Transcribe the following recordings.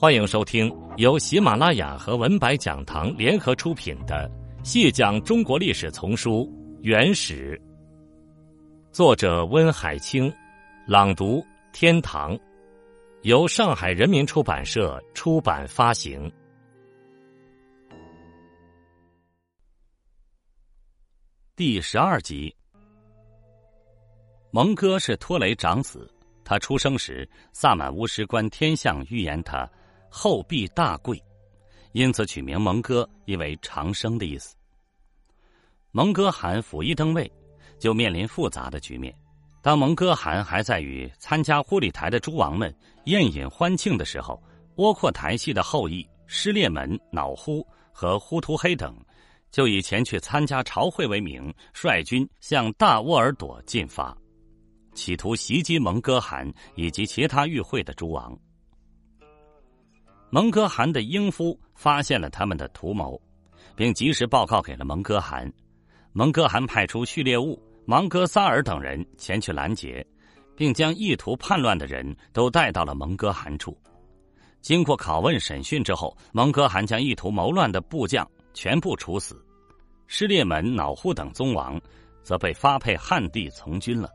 欢迎收听由喜马拉雅和文白讲堂联合出品的《细讲中国历史丛书·原始》，作者温海清，朗读天堂，由上海人民出版社出版发行。第十二集，蒙哥是托雷长子，他出生时，萨满巫师观天象预言他。后必大贵，因此取名蒙哥，意为长生的意思。蒙哥汗甫一登位，就面临复杂的局面。当蒙哥汗还在与参加忽里台的诸王们宴饮欢庆的时候，窝阔台系的后裔失列门、脑忽和忽图黑等，就以前去参加朝会为名，率军向大沃尔朵进发，企图袭击蒙哥汗以及其他与会的诸王。蒙哥汗的英夫发现了他们的图谋，并及时报告给了蒙哥汗。蒙哥汗派出序列兀、芒哥萨尔等人前去拦截，并将意图叛乱的人都带到了蒙哥汗处。经过拷问审讯之后，蒙哥汗将意图谋乱的部将全部处死，失列门、脑忽等宗王则被发配汉地从军了。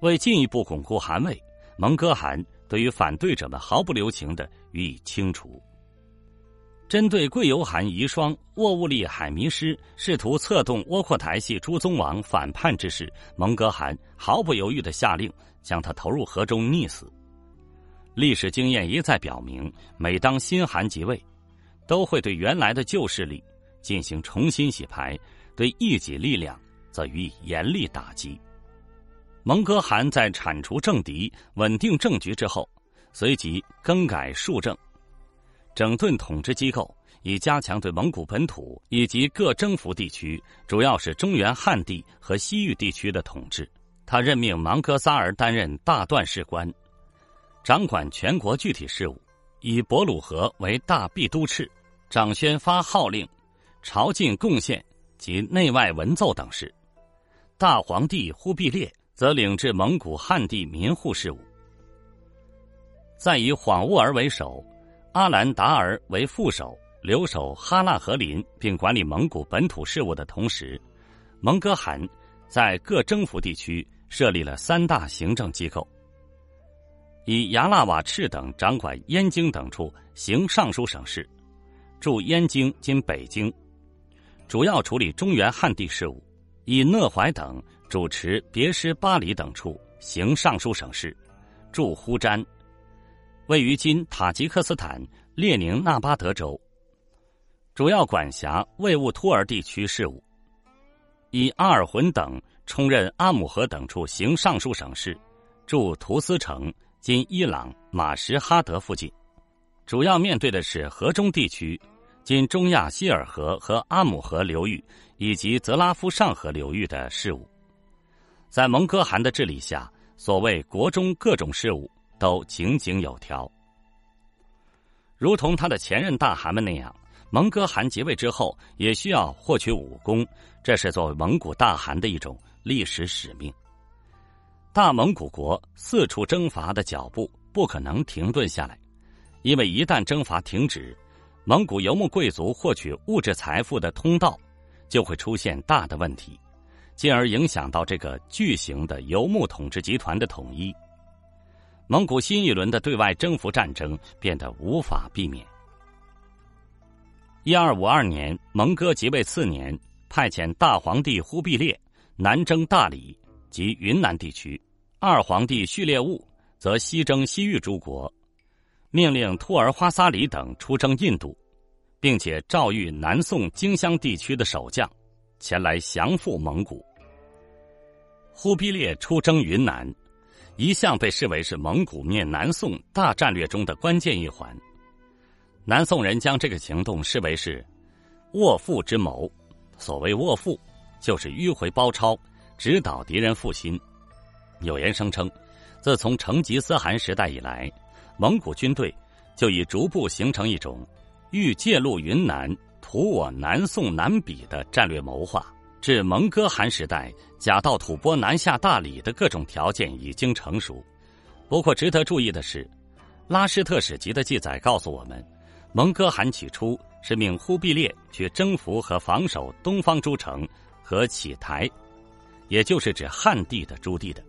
为进一步巩固汗位，蒙哥汗。对于反对者们毫不留情的予以清除。针对贵由汗遗孀沃兀利海迷失试图策动窝阔台系诸宗王反叛之事，蒙哥汗毫不犹豫的下令将他投入河中溺死。历史经验一再表明，每当新汗即位，都会对原来的旧势力进行重新洗牌，对异己力量则予以严厉打击。蒙哥汗在铲除政敌、稳定政局之后，随即更改数政，整顿统治机构，以加强对蒙古本土以及各征服地区，主要是中原汉地和西域地区的统治。他任命芒哥萨儿担任大段事官，掌管全国具体事务，以博鲁河为大弼都敕，掌宣发号令、朝觐贡献及内外文奏等事。大皇帝忽必烈。则领治蒙古汉地民户事务，在以恍兀儿为首，阿兰达尔为副手，留守哈纳和林，并管理蒙古本土事务的同时，蒙哥汗在各征服地区设立了三大行政机构，以牙剌瓦赤等掌管燕京等处行尚书省事，驻燕京今北京，主要处理中原汉地事务，以讷怀等。主持别师巴黎等处行尚书省事，驻呼詹，位于今塔吉克斯坦列宁纳巴德州，主要管辖卫兀突儿地区事务。以阿尔浑等充任阿姆河等处行上述省市，驻图斯城今伊朗马什哈德附近，主要面对的是河中地区，今中亚希尔河和阿姆河流域以及泽拉夫上河流域的事务。在蒙哥汗的治理下，所谓国中各种事务都井井有条。如同他的前任大汗们那样，蒙哥汗即位之后也需要获取武功，这是作为蒙古大汗的一种历史使命。大蒙古国四处征伐的脚步不可能停顿下来，因为一旦征伐停止，蒙古游牧贵族获取物质财富的通道就会出现大的问题。进而影响到这个巨型的游牧统治集团的统一，蒙古新一轮的对外征服战争变得无法避免。一二五二年，蒙哥即位次年，派遣大皇帝忽必烈南征大理及云南地区，二皇帝序列兀则西征西域诸国，命令突儿花萨里等出征印度，并且诏谕南宋荆襄地区的守将前来降附蒙古。忽必烈出征云南，一向被视为是蒙古灭南宋大战略中的关键一环。南宋人将这个行动视为是卧父之谋。所谓卧父，就是迂回包抄，指导敌人复兴。有言声称，自从成吉思汗时代以来，蒙古军队就已逐步形成一种欲借路云南，图我南宋南比的战略谋划。至蒙哥汗时代，假道吐蕃南下大理的各种条件已经成熟。不过，值得注意的是，拉施特史籍的记载告诉我们，蒙哥汗起初是命忽必烈去征服和防守东方诸城和启台，也就是指汉地的诸地的，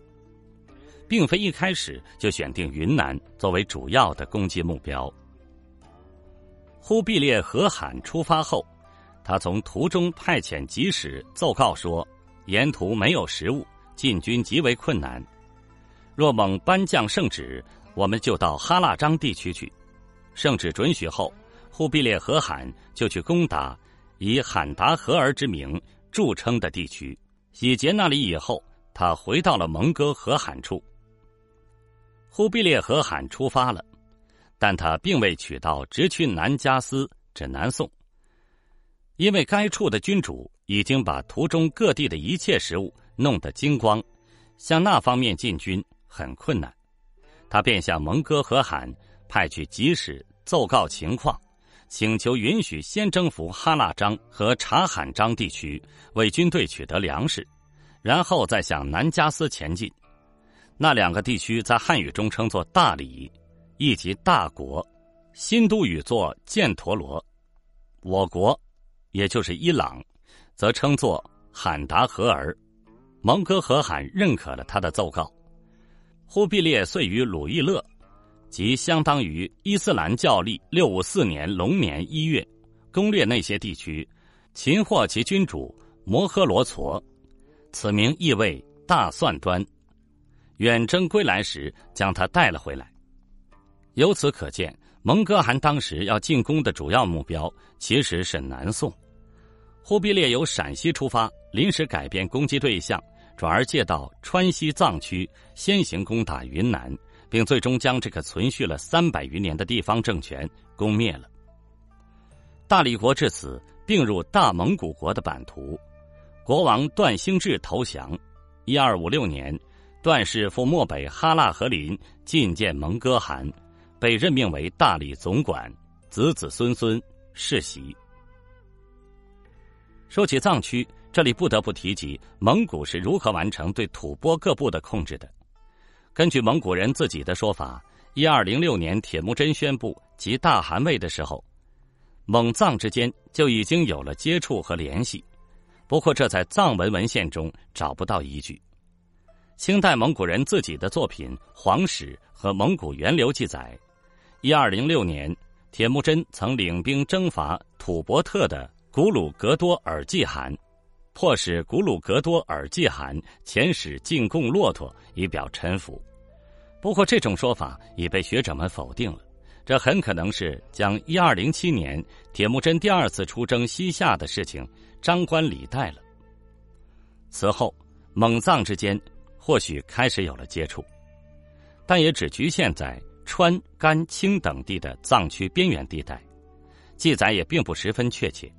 并非一开始就选定云南作为主要的攻击目标。忽必烈和罕出发后，他从途中派遣急使奏告说，沿途没有食物，进军极为困难。若蒙颁降圣旨，我们就到哈腊章地区去。圣旨准许后，忽必烈和罕就去攻打以罕达和儿之名著称的地区。洗劫那里以后，他回到了蒙哥和罕处。忽必烈和罕出发了。但他并未取到直趋南加斯指南宋，因为该处的君主已经把途中各地的一切食物弄得精光，向那方面进军很困难。他便向蒙哥和罕派去急使奏告情况，请求允许先征服哈腊章和察罕章地区，为军队取得粮食，然后再向南加斯前进。那两个地区在汉语中称作大理。亦即大国，新都语作犍陀罗。我国，也就是伊朗，则称作罕达和儿。蒙哥和罕认可了他的奏告。忽必烈遂于鲁伊勒，即相当于伊斯兰教历六五四年龙年一月，攻略那些地区，擒获其君主摩诃罗痤，此名意为大蒜端。远征归来时，将他带了回来。由此可见，蒙哥汗当时要进攻的主要目标其实是南宋。忽必烈由陕西出发，临时改变攻击对象，转而借道川西藏区先行攻打云南，并最终将这个存续了三百余年的地方政权攻灭了。大理国至此并入大蒙古国的版图，国王段兴智投降。一二五六年，段氏赴漠北哈腊和林觐见蒙哥汗。被任命为大理总管，子子孙孙世袭。说起藏区，这里不得不提及蒙古是如何完成对吐蕃各部的控制的。根据蒙古人自己的说法，一二零六年铁木真宣布即大汗位的时候，蒙藏之间就已经有了接触和联系。不过，这在藏文文献中找不到依据。清代蒙古人自己的作品《皇史》和《蒙古源流》记载。一二零六年，铁木真曾领兵征伐吐蕃特的古鲁格多尔济汗，迫使古鲁格多尔济汗遣使进贡骆驼以表臣服。不过，这种说法已被学者们否定了。这很可能是将一二零七年铁木真第二次出征西夏的事情张冠李戴了。此后，蒙藏之间或许开始有了接触，但也只局限在。川、甘、青等地的藏区边缘地带，记载也并不十分确切。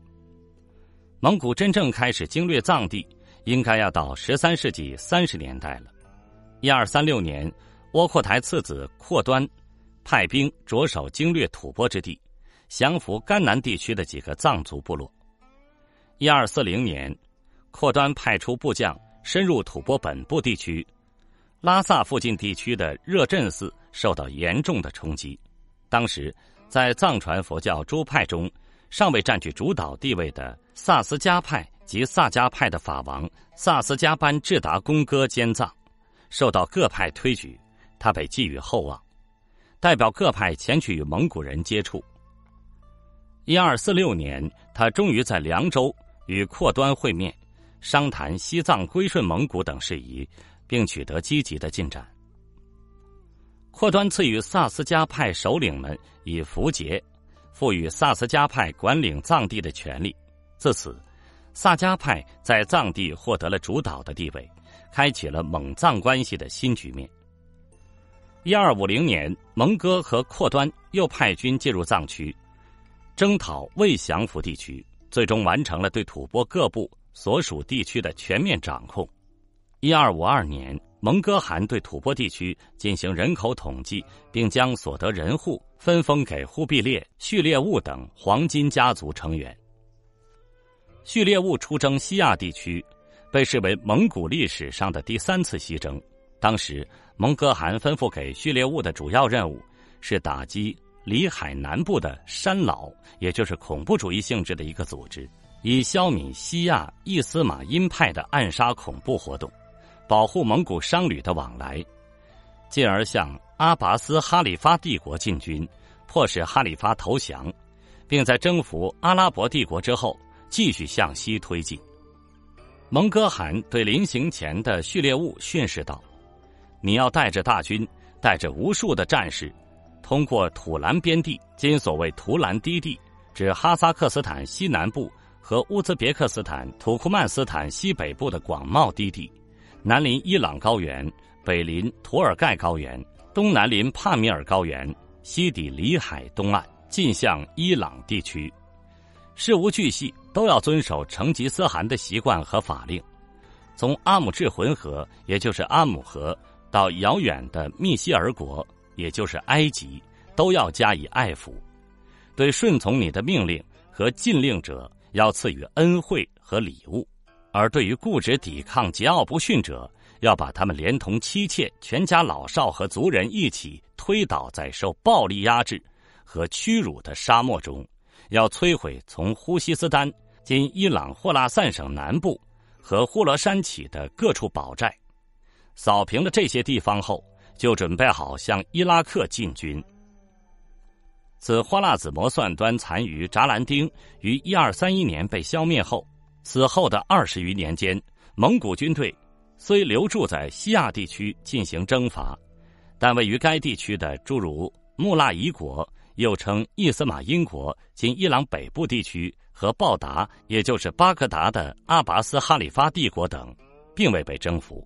蒙古真正开始经略藏地，应该要到十三世纪三十年代了。一二三六年，窝阔台次子阔端派兵着手经略吐蕃之地，降服甘南地区的几个藏族部落。一二四零年，阔端派出部将深入吐蕃本部地区。拉萨附近地区的热振寺受到严重的冲击。当时，在藏传佛教诸派中，尚未占据主导地位的萨斯迦派及萨迦派的法王萨斯迦班智达公哥兼藏，受到各派推举，他被寄予厚望，代表各派前去与蒙古人接触。一二四六年，他终于在凉州与阔端会面，商谈西藏归顺蒙古等事宜。并取得积极的进展。阔端赐予萨斯迦派首领们以符节，赋予萨斯迦派管理藏地的权利。自此，萨迦派在藏地获得了主导的地位，开启了蒙藏关系的新局面。一二五零年，蒙哥和阔端又派军进入藏区，征讨未降服地区，最终完成了对吐蕃各部所属地区的全面掌控。一二五二年，蒙哥汗对吐蕃地区进行人口统计，并将所得人户分封给忽必烈、序列兀等黄金家族成员。序列兀出征西亚地区，被视为蒙古历史上的第三次西征。当时，蒙哥汗吩咐给序列兀的主要任务是打击里海南部的山老，也就是恐怖主义性质的一个组织，以消弭西亚伊斯马因派的暗杀恐怖活动，保护蒙古商旅的往来，进而向阿拔斯哈里发帝国进军，迫使哈里发投降，并在征服阿拉伯帝国之后继续向西推进。蒙哥汗对临行前的序列物训示道：“你要带着大军，带着无数的战士，通过土兰边地（今所谓图兰低地），指哈萨克斯坦西南部和乌兹别克斯坦、土库曼斯坦西北部的广袤低地，南临伊朗高原，北临图尔盖高原，东南临帕米尔高原，西抵里海东岸，进向伊朗地区。事无巨细。”都要遵守成吉思汗的习惯和法令，从阿姆治浑河，也就是阿姆河，到遥远的密西尔国，也就是埃及，都要加以爱抚。对顺从你的命令和禁令者，要赐予恩惠和礼物；而对于固执抵抗、桀骜不驯者，要把他们连同妻妾、全家老少和族人一起推倒在受暴力压制和屈辱的沙漠中。要摧毁从呼吸斯丹（今伊朗霍拉散省南部）和呼罗山起的各处堡寨，扫平了这些地方后，就准备好向伊拉克进军。自花剌子模算端残余扎兰丁于一二三一年被消灭后，此后的二十余年间，蒙古军队虽留驻在西亚地区进行征伐，但位于该地区的诸如穆拉伊国。又称伊斯马因国，今伊朗北部地区和鲍达，也就是巴格达的阿拔斯哈里发帝国等，并未被征服。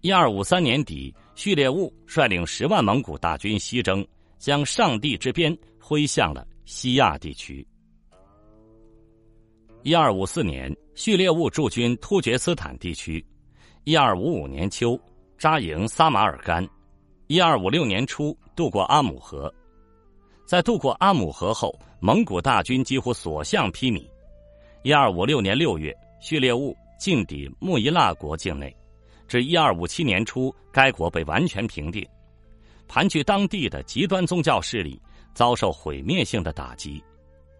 一二五三年底，序列兀率领十万蒙古大军西征，将上帝之鞭挥向了西亚地区。一二五四年，序列兀驻军突厥斯坦地区。一二五五年秋，扎营撒马尔干。一二五六年初，渡过阿姆河。在渡过阿姆河后，蒙古大军几乎所向披靡。一二五六年六月，序列兀进抵穆伊腊国境内，至一二五七年初，该国被完全平定。盘踞当地的极端宗教势力遭受毁灭性的打击。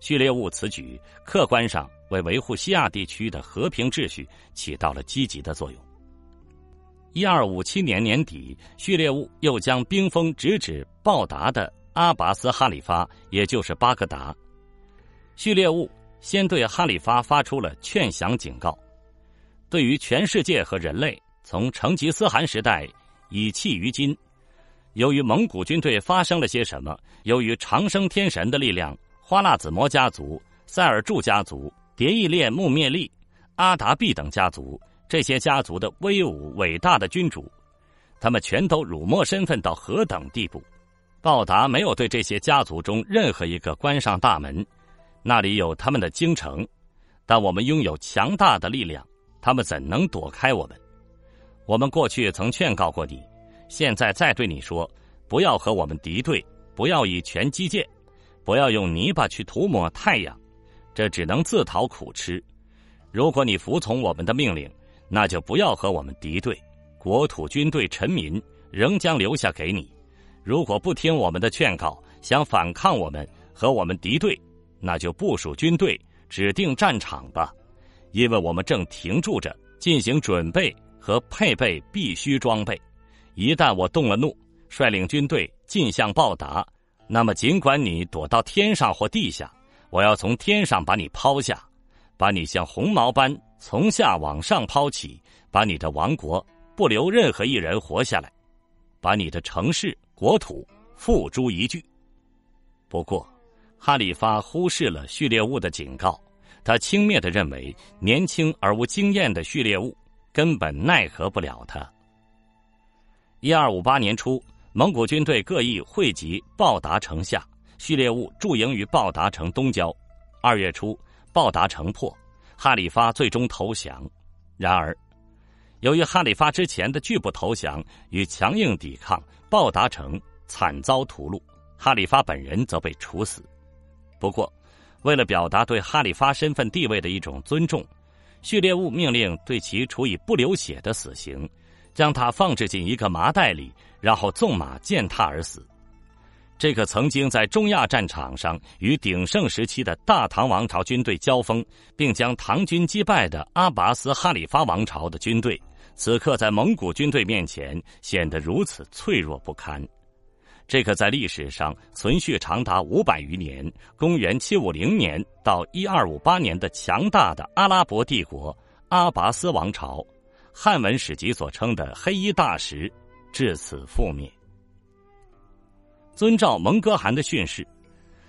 序列兀此举客观上为维护西亚地区的和平秩序起到了积极的作用。一二五七年年底，序列兀又将兵锋直指报达的。阿拔斯哈里发，也就是巴格达，序列兀先对哈里发发出了劝降警告。对于全世界和人类，从成吉思汗时代以弃于今，由于蒙古军队发生了些什么？由于长生天神的力量，花剌子模家族、塞尔柱家族、蝶翼烈木灭利、阿达毕等家族，这些家族的威武伟大的君主，他们全都辱没身份到何等地步？报答没有对这些家族中任何一个关上大门，那里有他们的京城，但我们拥有强大的力量，他们怎能躲开我们？我们过去曾劝告过你，现在再对你说，不要和我们敌对，不要以拳击剑，不要用泥巴去涂抹太阳，这只能自讨苦吃。如果你服从我们的命令，那就不要和我们敌对，国土、军队、臣民仍将留下给你。如果不听我们的劝告，想反抗我们和我们敌对，那就部署军队，指定战场吧。因为我们正停住着，进行准备和配备必须装备。一旦我动了怒，率领军队进向报答，那么尽管你躲到天上或地下，我要从天上把你抛下，把你像红毛般从下往上抛起，把你的王国不留任何一人活下来，把你的城市。国土付诸一炬。不过，哈里发忽视了序列物的警告，他轻蔑的认为年轻而无经验的序列物根本奈何不了他。一二五八年初，蒙古军队各异汇集报达城下，序列物驻营于报达城东郊。二月初，报达城破，哈里发最终投降。然而，由于哈里发之前的拒不投降与强硬抵抗，报达城惨遭屠戮，哈里发本人则被处死。不过，为了表达对哈里发身份地位的一种尊重，序列物命令对其处以不流血的死刑，将他放置进一个麻袋里，然后纵马践踏而死。这个曾经在中亚战场上与鼎盛时期的大唐王朝军队交锋，并将唐军击败的阿拔斯哈里发王朝的军队，此刻在蒙古军队面前显得如此脆弱不堪。这个在历史上存续长达五百余年（公元750年到1258年）的强大的阿拉伯帝国阿拔斯王朝，汉文史籍所称的“黑衣大石”，至此覆灭。遵照蒙哥汗的训示，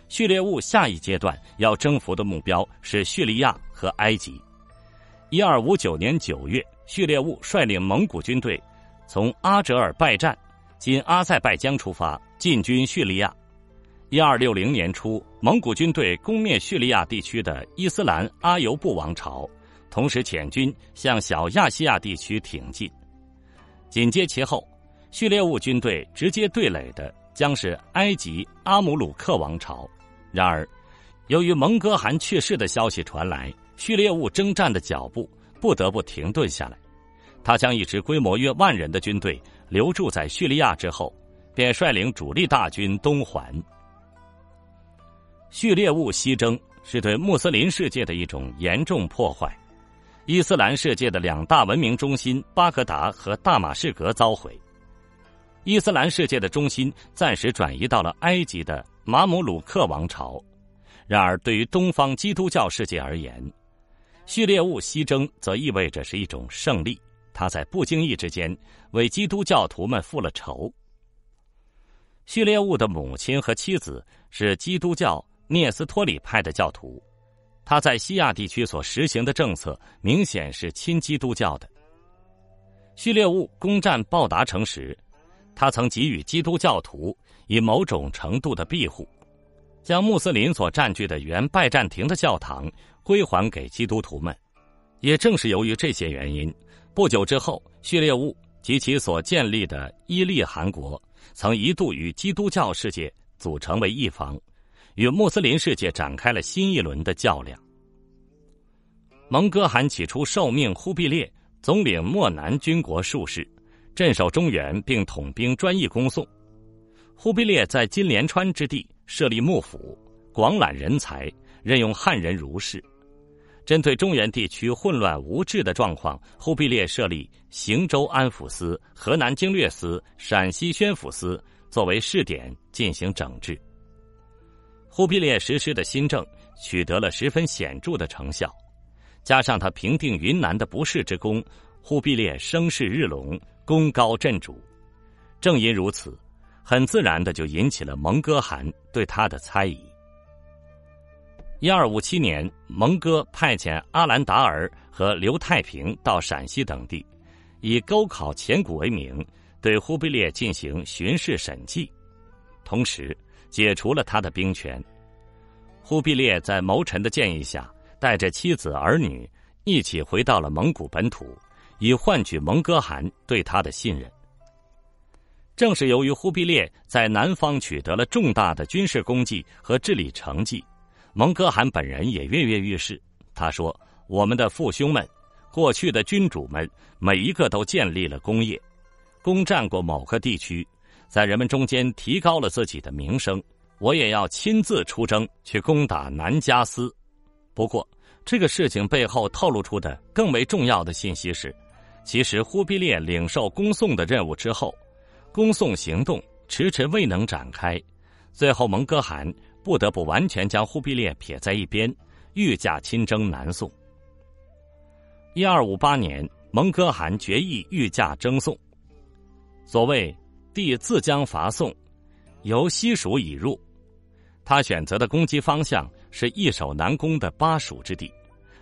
序列兀下一阶段要征服的目标是叙利亚和埃及。一二五九年九月，序列兀率领蒙古军队从阿哲尔拜占（今阿塞拜疆）出发，进军叙利亚。一二六零年初，蒙古军队攻灭叙利亚地区的伊斯兰阿尤布王朝，同时遣军向小亚细亚地区挺进。紧接其后，序列兀军队直接对垒的。将是埃及阿姆鲁克王朝。然而，由于蒙哥汗去世的消息传来，序列兀征战的脚步不得不停顿下来。他将一支规模约万人的军队留驻在叙利亚之后，便率领主力大军东还。序列兀西征是对穆斯林世界的一种严重破坏。伊斯兰世界的两大文明中心巴格达和大马士革遭毁。伊斯兰世界的中心暂时转移到了埃及的马姆鲁克王朝，然而对于东方基督教世界而言，序列物西征则意味着是一种胜利。他在不经意之间为基督教徒们复了仇。序列物的母亲和妻子是基督教聂斯托里派的教徒，他在西亚地区所实行的政策明显是亲基督教的。序列物攻占报达城时。他曾给予基督教徒以某种程度的庇护，将穆斯林所占据的原拜占庭的教堂归还给基督徒们。也正是由于这些原因，不久之后，序列物及其所建立的伊利汗国曾一度与基督教世界组成为一方，与穆斯林世界展开了新一轮的较量。蒙哥汗起初受命忽必烈总领漠南军国术士。镇守中原，并统兵专役攻宋。忽必烈在金莲川之地设立幕府，广揽人才，任用汉人儒士。针对中原地区混乱无治的状况，忽必烈设立行州安抚司、河南经略司、陕西宣抚司，作为试点进行整治。忽必烈实施的新政取得了十分显著的成效，加上他平定云南的不世之功，忽必烈声势日隆。功高震主，正因如此，很自然的就引起了蒙哥汗对他的猜疑。一二五七年，蒙哥派遣阿兰达尔和刘太平到陕西等地，以沟考前古为名，对忽必烈进行巡视审计，同时解除了他的兵权。忽必烈在谋臣的建议下，带着妻子儿女一起回到了蒙古本土。以换取蒙哥汗对他的信任。正是由于忽必烈在南方取得了重大的军事功绩和治理成绩，蒙哥汗本人也跃跃欲试。他说：“我们的父兄们，过去的君主们，每一个都建立了功业，攻占过某个地区，在人们中间提高了自己的名声。我也要亲自出征去攻打南加斯。不过，这个事情背后透露出的更为重要的信息是。”其实，忽必烈领受攻宋的任务之后，攻宋行动迟迟未能展开，最后蒙哥汗不得不完全将忽必烈撇在一边，御驾亲征南宋。一二五八年，蒙哥汗决意御驾征宋。所谓“帝自将伐宋，由西蜀已入”，他选择的攻击方向是易守难攻的巴蜀之地。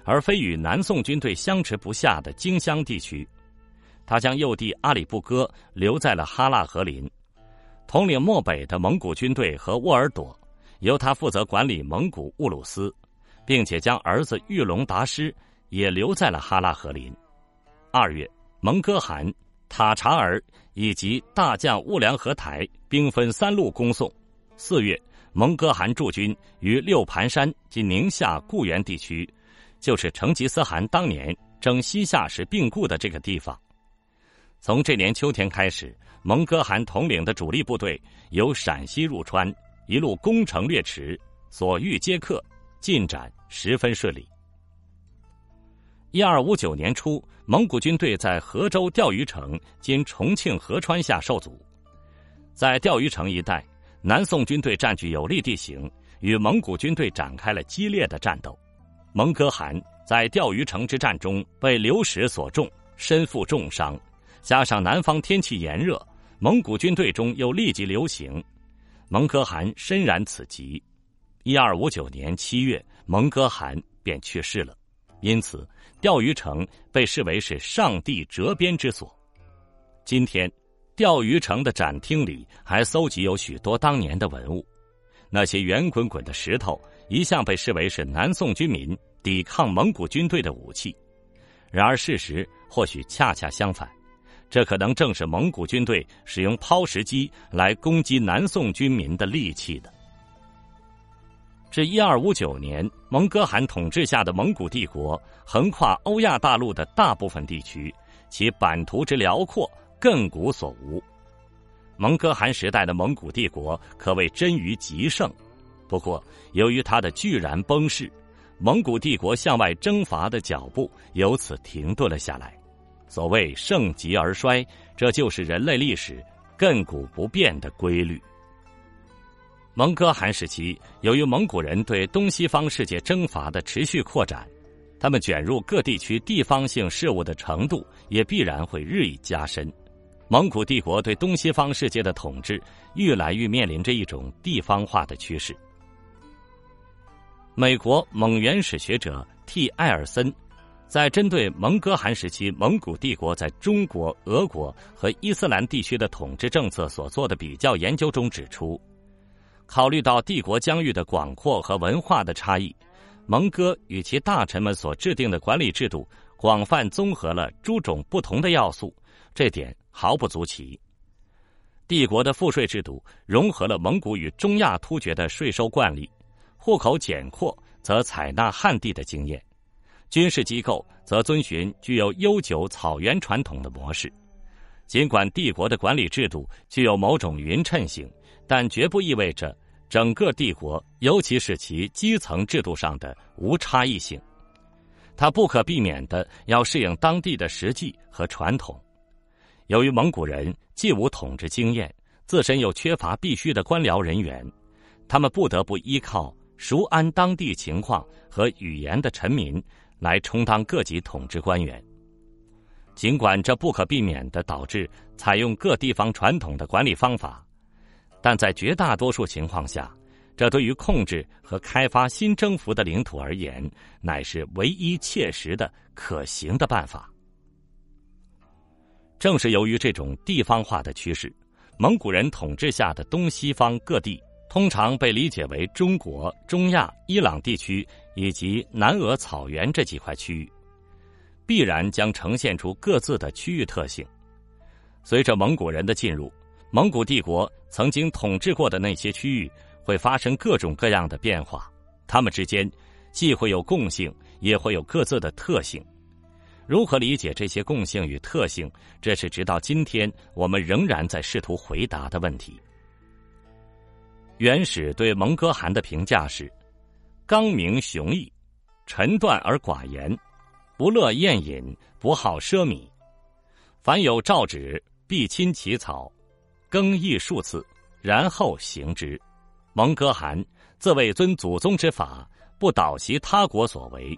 而非与南宋军队相持不下的荆襄地区，他将幼弟阿里不哥留在了哈腊和林，统领漠北的蒙古军队和沃尔朵，由他负责管理蒙古乌鲁斯，并且将儿子玉龙达师也留在了哈腊和林。二月，蒙哥汗、塔察尔以及大将兀良合台兵分三路攻宋。四月，蒙哥汗驻军于六盘山及宁夏固原地区。就是成吉思汗当年征西夏时病故的这个地方。从这年秋天开始，蒙哥汗统领的主力部队由陕西入川，一路攻城略池，所遇皆克，进展十分顺利。一二五九年初，蒙古军队在河州钓鱼城（今重庆合川下）受阻，在钓鱼城一带，南宋军队占据有利地形，与蒙古军队展开了激烈的战斗。蒙哥汗在钓鱼城之战中被流矢所中，身负重伤，加上南方天气炎热，蒙古军队中又立即流行，蒙哥汗深染此疾。一二五九年七月，蒙哥汗便去世了。因此，钓鱼城被视为是上帝折边之所。今天，钓鱼城的展厅里还搜集有许多当年的文物，那些圆滚滚的石头一向被视为是南宋军民抵抗蒙古军队的武器。然而，事实或许恰恰相反，这可能正是蒙古军队使用抛石机来攻击南宋军民的利器的。至一二五九年，蒙哥汗统治下的蒙古帝国横跨欧亚大陆的大部分地区，其版图之辽阔，亘古所无。蒙哥汗时代的蒙古帝国可谓臻于极盛，不过由于它的巨然崩逝，蒙古帝国向外征伐的脚步由此停顿了下来。所谓盛极而衰，这就是人类历史亘古不变的规律。蒙哥汗时期，由于蒙古人对东西方世界征伐的持续扩展，他们卷入各地区地方性事务的程度也必然会日益加深。蒙古帝国对东西方世界的统治愈来愈面临着一种地方化的趋势。美国蒙元史学者 T. 艾尔森在针对蒙哥汗时期蒙古帝国在中国、俄国和伊斯兰地区的统治政策所做的比较研究中指出。考虑到帝国疆域的广阔和文化的差异，蒙哥与其大臣们所制定的管理制度广泛综合了诸种不同的要素，这点毫不足奇。帝国的赋税制度融合了蒙古与中亚突厥的税收惯例，户口简括则采纳汉地的经验，军事机构则遵循具有悠久草原传统的模式。尽管帝国的管理制度具有某种匀称性。但绝不意味着整个帝国，尤其是其基层制度上的无差异性。它不可避免的要适应当地的实际和传统。由于蒙古人既无统治经验，自身又缺乏必须的官僚人员，他们不得不依靠熟谙当地情况和语言的臣民来充当各级统治官员。尽管这不可避免的导致采用各地方传统的管理方法。但在绝大多数情况下，这对于控制和开发新征服的领土而言，乃是唯一切实的可行的办法。正是由于这种地方化的趋势，蒙古人统治下的东西方各地，通常被理解为中国、中亚、伊朗地区以及南俄草原这几块区域，必然将呈现出各自的区域特性。随着蒙古人的进入。蒙古帝国曾经统治过的那些区域会发生各种各样的变化，它们之间既会有共性，也会有各自的特性。如何理解这些共性与特性，这是直到今天我们仍然在试图回答的问题。元始对蒙哥汗的评价是：刚明雄毅，沉断而寡言，不乐宴饮，不好奢靡，凡有诏旨，必亲起草。更易数次，然后行之。蒙哥汗自谓遵祖宗之法，不蹈袭他国所为。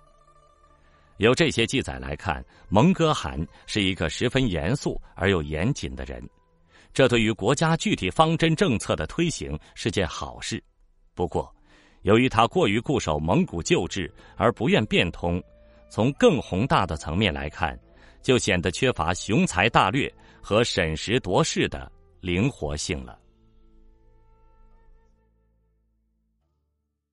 由这些记载来看，蒙哥汗是一个十分严肃而又严谨的人，这对于国家具体方针政策的推行是件好事。不过，由于他过于固守蒙古旧制而不愿变通，从更宏大的层面来看，就显得缺乏雄才大略和审时度势的。灵活性了，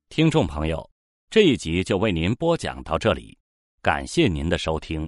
听众朋友，这一集就为您播讲到这里，感谢您的收听。